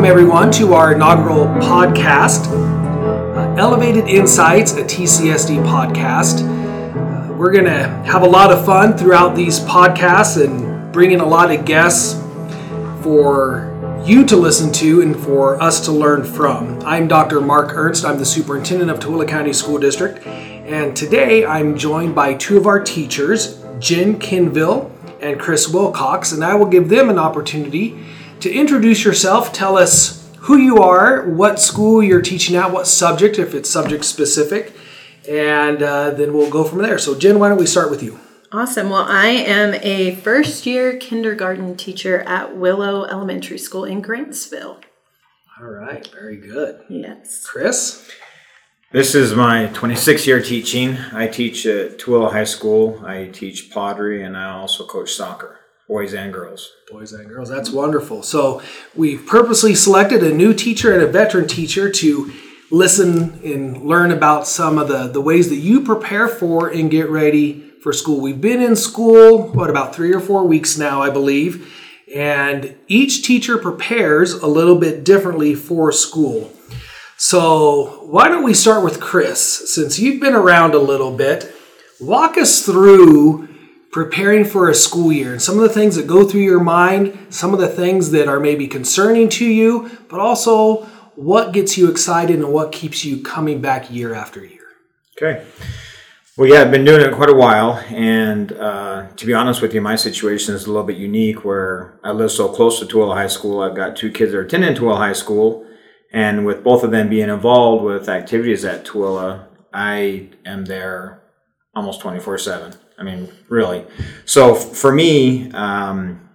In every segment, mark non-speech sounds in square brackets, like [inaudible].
welcome everyone to our inaugural podcast, uh, Elevated Insights, a TCSD podcast. Uh, we're going to have a lot of fun throughout these podcasts and bring in a lot of guests for you to listen to and for us to learn from. I'm Dr. Mark Ernst. I'm the superintendent of Tooele County School District. And today I'm joined by two of our teachers, Jenn Kinville and Chris Wilcox, and I will give them an opportunity to introduce yourself. Tell us who you are, what school you're teaching at, what subject, if it's subject specific, and uh, then we'll go from there. So, Jenn, why don't we start with you? Awesome. Well, I am a first year kindergarten teacher at Willow Elementary School in Grantsville. All right, very good. Yes. Chris? This is my 26th year teaching. I teach at Tooele High School. I teach pottery and I also coach soccer, boys and girls. Boys and girls, that's wonderful. So, we've purposely selected a new teacher and a veteran teacher to listen and learn about some of the, the ways that you prepare for and get ready for school. We've been in school, what, about three or four weeks now, I believe, and each teacher prepares a little bit differently for school. So, why don't we start with Chris? Since you've been around a little bit, walk us through preparing for a school year and some of the things that go through your mind, some of the things that are maybe concerning to you, but also what gets you excited and what keeps you coming back year after year. Okay. Well, yeah, I've been doing it quite a while, and uh, to be honest with you, my situation is a little bit unique where I live so close to Tooele High School. I've got two kids that are attending Tooele High School, and with both of them being involved with activities at Tooele, I am there almost 24 7. I mean, really. So f- for me, um,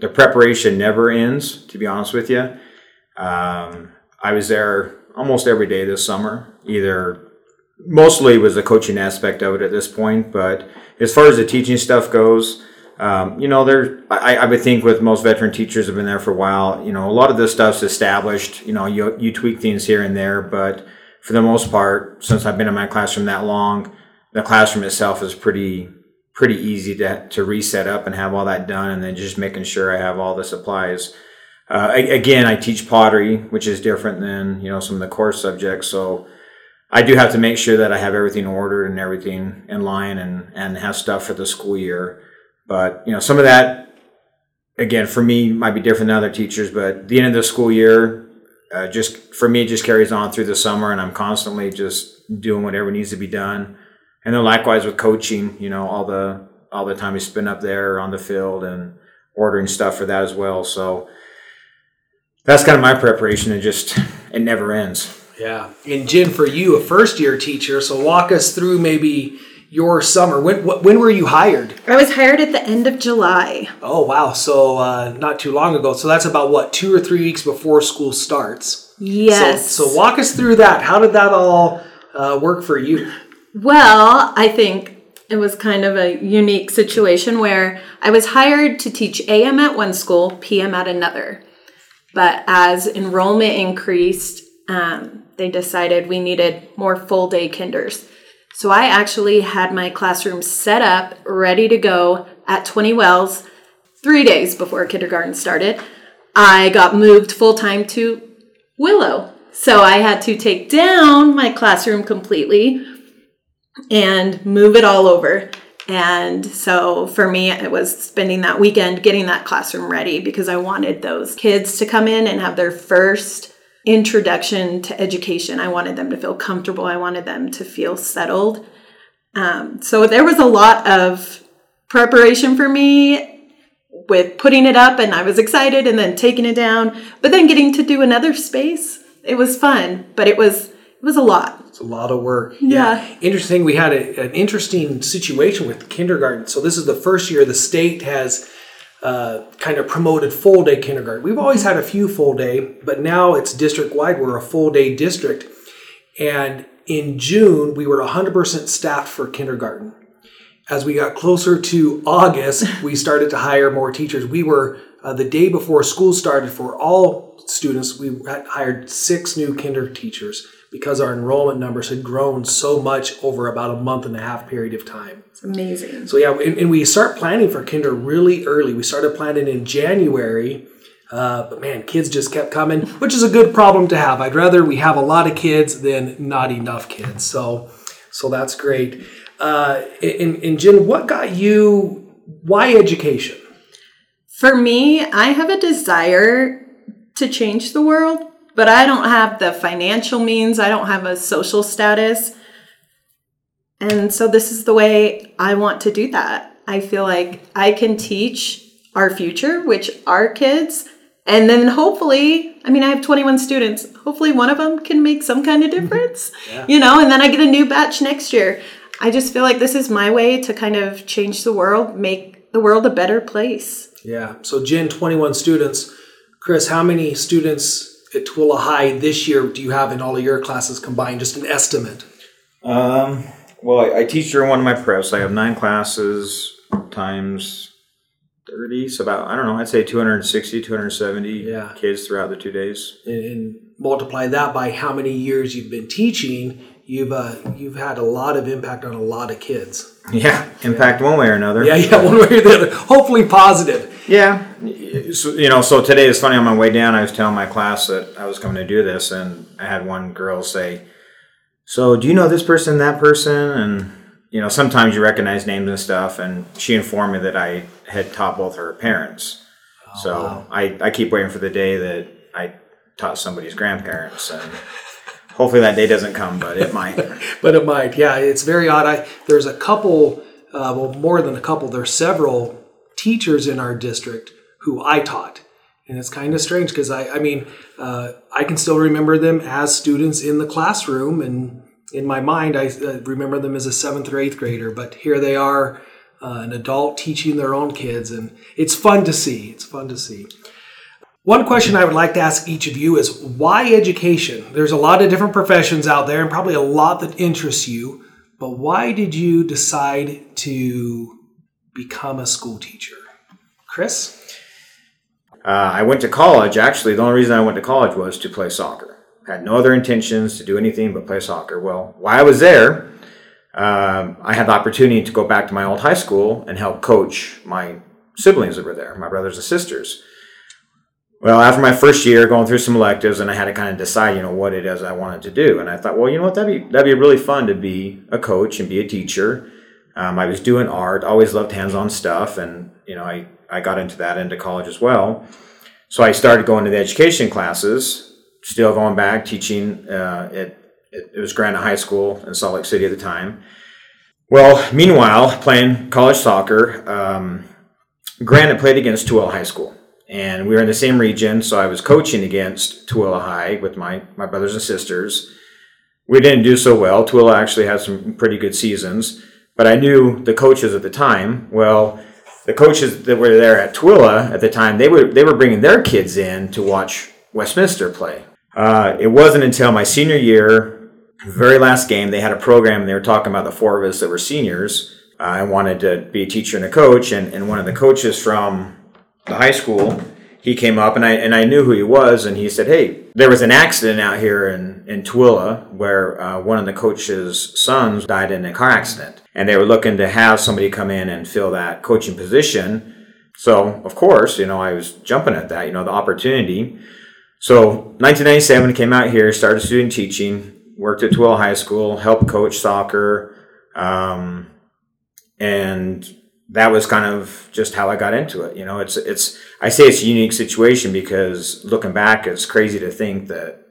the preparation never ends, to be honest with you. Um, I was there almost every day this summer, either mostly was the coaching aspect of it at this point, but as far as the teaching stuff goes, um, you know, there, I, I would think with most veteran teachers have been there for a while, you know, a lot of this stuff's established, you know, you, you tweak things here and there, but for the most part, since I've been in my classroom that long, the classroom itself is pretty, pretty easy to, to reset up and have all that done. And then just making sure I have all the supplies. Uh, again, I teach pottery, which is different than, you know, some of the core subjects. So, I do have to make sure that I have everything ordered and everything in line and, and have stuff for the school year. But, you know, some of that, again, for me might be different than other teachers, but the end of the school year, uh, just for me, just carries on through the summer and I'm constantly just doing whatever needs to be done. And then likewise with coaching, you know, all the, all the time you spend up there on the field and ordering stuff for that as well. So that's kind of my preparation It just, it never ends. Yeah. And Jenn, for you, a first year teacher, so walk us through maybe your summer. When when were you hired? I was hired at the end of July. Oh wow! So uh, not too long ago. So that's about what two or three weeks before school starts. Yes. So, so walk us through that. How did that all uh, work for you? Well, I think it was kind of a unique situation where I was hired to teach AM at one school, PM at another. But as enrollment increased, um, they decided we needed more full day kinders. So I actually had my classroom set up, ready to go at 20 Wells three days before kindergarten started. I got moved full time to Willow. So I had to take down my classroom completely and move it all over. And so for me, it was spending that weekend getting that classroom ready because I wanted those kids to come in and have their first introduction to education. I wanted them to feel comfortable. I wanted them to feel settled. Um, so there was a lot of preparation for me with putting it up, and I was excited, and then taking it down. But then getting to do another space, it was fun, but it was it was a lot. It's a lot of work. Yeah. yeah. Interesting. We had a, an interesting situation with kindergarten. So this is the first year the state has uh, kind of promoted full day kindergarten. We've always had a few full day, but now it's district wide. We're a full day district. And in June, we were 100% staffed for kindergarten. As we got closer to August, we started to hire more teachers. We were, uh, the day before school started for all students, we hired six new kinder teachers because our enrollment numbers had grown so much over about a month and a half period of time. It's amazing. So yeah, and, and we start planning for kinder really early. We started planning in January Uh, but man, kids just kept coming, which is a good problem to have. I'd rather we have a lot of kids than not enough kids. So, so that's great. Uh, and, and Jenn, what got you? Why education? For me, I have a desire to change the world, but I don't have the financial means. I don't have a social status. And so this is the way I want to do that. I feel like I can teach our future, which are kids, and then hopefully, I mean, I have 21 students. Hopefully, one of them can make some kind of mm-hmm. difference, yeah. you know, and then I get a new batch next year. I just feel like this is my way to kind of change the world, make the world a better place. Yeah. So, Jenn, 21 students. Chris, how many students at Tooele High this year do you have in all of your classes combined? Just an estimate. Um, well, I, I teach during one of my press. I have nine classes times 30 so about i don't know i'd say 260 270 yeah. kids throughout the two days and, and, multiply that by how many years you've been teaching you've uh, you've had a lot of impact on a lot of kids [laughs] yeah impact one way or another yeah yeah [laughs] one way or the other hopefully positive yeah so, you know so today is funny on my way down i was telling my class that i was coming to do this and i had one girl say so do you know this person that person and you know, sometimes you recognize names and stuff. And she informed me that I had taught both her parents. Oh, so wow. I, I keep waiting for the day that I taught somebody's grandparents. And hopefully that day doesn't come, but it might. [laughs] but it might. Yeah, it's very odd. I There's a couple, uh, well, more than a couple, there's several teachers in our district who I taught. And it's kind of strange because I, I mean, uh, I can still remember them as students in the classroom and in my mind, I uh, remember them as a seventh or eighth grader, but here they are, uh, an adult teaching their own kids, and it's fun to see. It's fun to see. One question I would like to ask each of you is why education? There's a lot of different professions out there, and probably a lot that interests you, but why did you decide to become a school teacher? Chris? Uh, I went to college. Actually, the only reason I went to college was to play soccer had no other intentions to do anything but play soccer. Well, while I was there, um, I had the opportunity to go back to my old high school and help coach my siblings that were there, my brothers and sisters. Well, after my first year, going through some electives, and I had to kind of decide, you know, what it is I wanted to do. And I thought, well, you know what, that'd be that'd be really fun to be a coach and be a teacher. Um, I was doing art, always loved hands-on stuff, and you know, I I got into that into college as well. So I started going to the education classes, still going back teaching uh, at it was Granite High School in Salt Lake City at the time. Well, meanwhile, playing college soccer, um, Granite played against Tooele High School, and we were in the same region. So I was coaching against Tooele High with my my brothers and sisters. We didn't do so well. Tooele actually had some pretty good seasons, but I knew the coaches at the time. Well, the coaches that were there at Tooele at the time, they were they were bringing their kids in to watch Westminster play. Uh, it wasn't until my senior year, very last game, they had a program. They were talking about the four of us that were seniors. I wanted to be a teacher and a coach, and, and one of the coaches from the high school, he came up and I and I knew who he was, and he said, "Hey, there was an accident out here in in Tooele where uh, one of the coach's sons died in a car accident, and they were looking to have somebody come in and fill that coaching position." So of course, you know, I was jumping at that, you know, the opportunity. So 1997 came out here, started student teaching, worked at Tooele High School, helped coach soccer, um, and that was kind of just how I got into it. You know, it's it's I say it's a unique situation because looking back, it's crazy to think that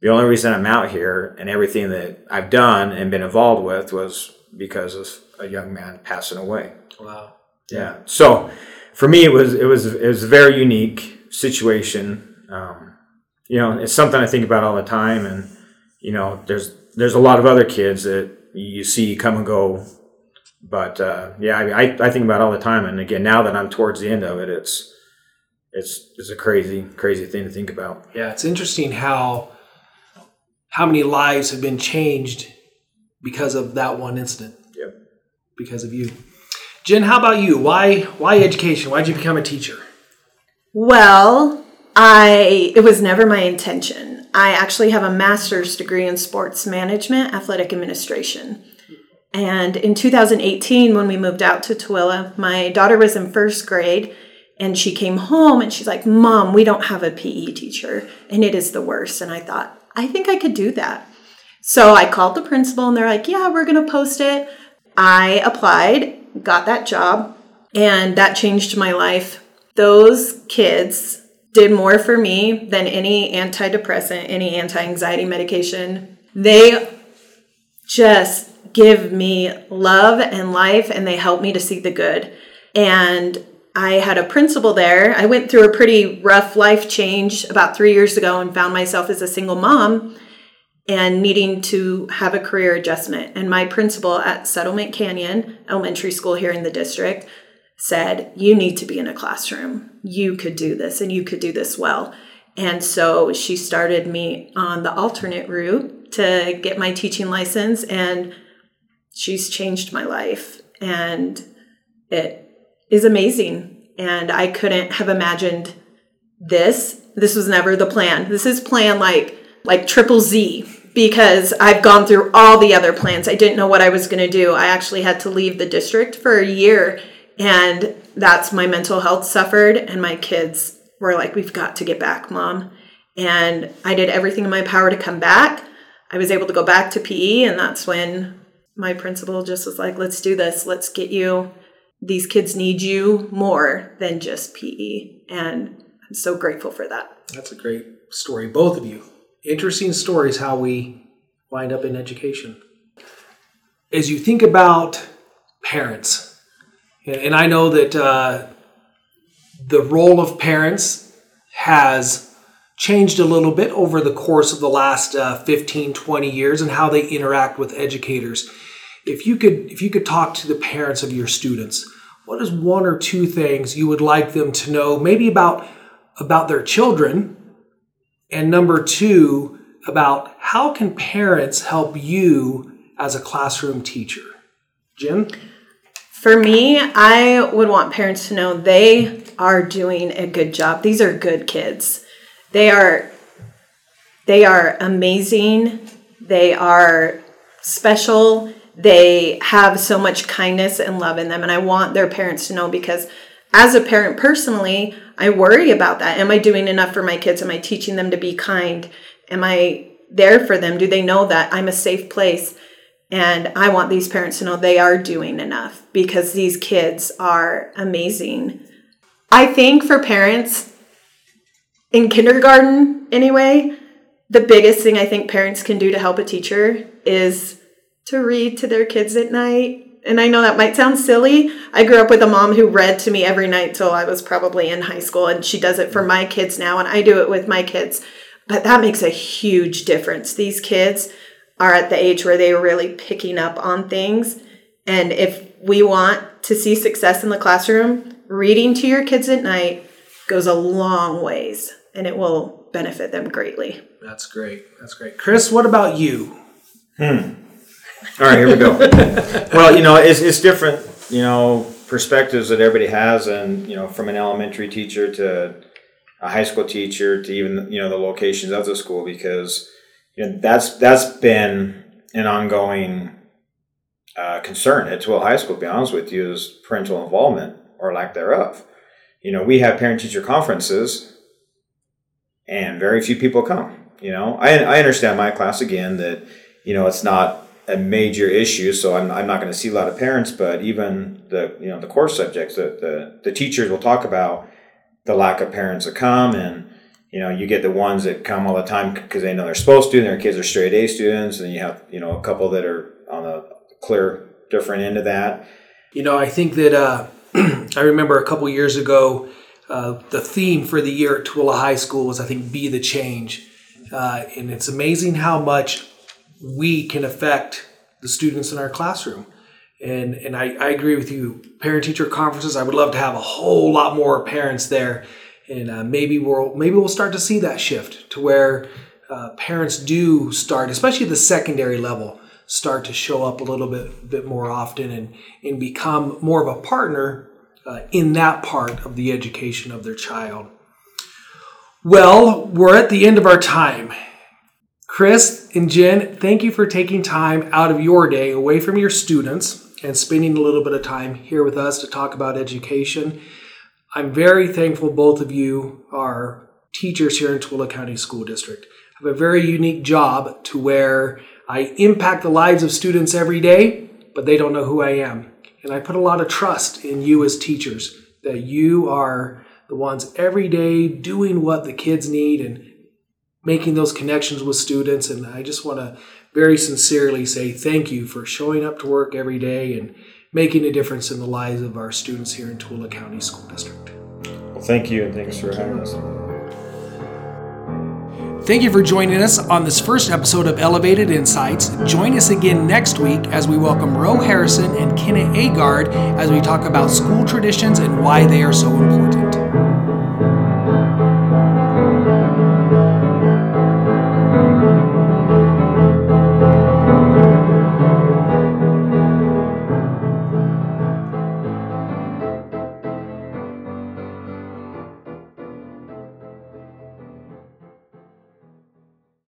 the only reason I'm out here and everything that I've done and been involved with was because of a young man passing away. Wow. Yeah. So for me, it was it was it was a very unique situation. Um, you know, it's something I think about all the time. And, you know, there's, there's a lot of other kids that you see come and go. But, uh, yeah, I, I think about all the time. And again, now that I'm towards the end of it, it's, it's, it's a crazy, crazy thing to think about. Yeah. It's interesting how, how many lives have been changed because of that one incident. Yep. Because of you. Jenn, how about you? Why, why education? Why did you become a teacher? Well, I it was never my intention. I actually have a master's degree in sports management, athletic administration. And in 2018, when we moved out to Tooele, my daughter was in first grade, And she came home and she's like, Mom, we don't have a PE teacher. And it is the worst. And I thought, I think I could do that. So I called the principal and they're like, Yeah, we're going to post it. I applied, got that job, and that changed my life. Those kids did more for me than any antidepressant, any anti anxiety medication. They just give me love and life and they help me to see the good. And I had a principal there. I went through a pretty rough life change about three years ago and found myself as a single mom and needing to have a career adjustment. And my principal at Settlement Canyon Elementary School here in the district said, You need to be in a classroom. You could do this and you could do this well. And so she started me on the alternate route to get my teaching license, and she's changed my life. And it is amazing. And I couldn't have imagined this. This was never the plan. This is plan like like triple Z because I've gone through all the other plans. I didn't know what I was going to do. I actually had to leave the district for a year and that's my mental health suffered and my kids were like we've got to get back, mom. And I did everything in my power to come back. I was able to go back to PE and that's when my principal just was like let's do this. Let's get you these kids need you more than just PE and I'm so grateful for that. That's a great story both of you interesting stories how we wind up in education. As you think about parents, and I know that uh, the role of parents has changed a little bit over the course of the last uh, 15 20 years and how they interact with educators if you could if you could talk to the parents of your students what is one or two things you would like them to know maybe about about their children and number two, about how can parents help you as a classroom teacher? Jenn? For me, I would want parents to know they are doing a good job. These are good kids. They are they are amazing. They are special. They have so much kindness and love in them and I want their parents to know because as a parent personally, I worry about that. Am I doing enough for my kids? Am I teaching them to be kind? Am I there for them? Do they know that I'm a safe place? And I want these parents to know they are doing enough because these kids are amazing. I think for parents in kindergarten, anyway, the biggest thing I think parents can do to help a teacher is to read to their kids at night and I know that might sound silly. I grew up with a mom who read to me every night till I was probably in high school, and she does it for my kids now, and I do it with my kids. But that makes a huge difference. These kids are at the age where they're really picking up on things. And if we want to see success in the classroom, reading to your kids at night goes a long ways and it will benefit them greatly. That's great. That's great. Chris, what about you? Hmm. [laughs] All right, here we go. [laughs] well, you know, it's, it's different, you know, perspectives that everybody has, and you know, from an elementary teacher to a high school teacher to even you know the locations of the school, because you know that's that's been an ongoing uh, concern at Tooele High School. To be honest with you, is parental involvement or lack thereof. You know, we have parent teacher conferences, and very few people come. You know, I I understand my class again that you know it's not a major issue. So I'm, I'm not going to see a lot of parents, but even the you know the core subjects, the, the the teachers will talk about the lack of parents that come, and you know you get the ones that come all the time because they know they're supposed to, and their kids are straight A students, and you have you know a couple that are on the clear different end of that. You know, I think that uh, [clears throat] I remember a couple years ago. Uh, the theme for the year at Tooele High School was, I think, "Be the Change," uh, and it's amazing how much we can affect the students in our classroom. And, and I, I agree with you. Parent teacher conferences, I would love to have a whole lot more parents there. And uh, maybe we'll maybe we'll start to see that shift to where uh, parents do start, especially the secondary level, start to show up a little bit bit more often and and become more of a partner uh, in that part of the education of their child. Well, we're at the end of our time, Chris and Jenn, thank you for taking time out of your day away from your students and spending a little bit of time here with us to talk about education. I'm very thankful both of you are teachers here in Tooele County School District. I have a very unique job to where I impact the lives of students every day, but they don't know who I am. And I put a lot of trust in you as teachers that you are the ones every day doing what the kids need and making those connections with students. And I just want to very sincerely say thank you for showing up to work every day and making a difference in the lives of our students here in Tooele County School District. Well, thank you, and thanks for having us. Thank you for joining us on this first episode of Elevated Insights. Join us again next week as we welcome Roe Harrison and Kenna Agard as we talk about school traditions and why they are so important.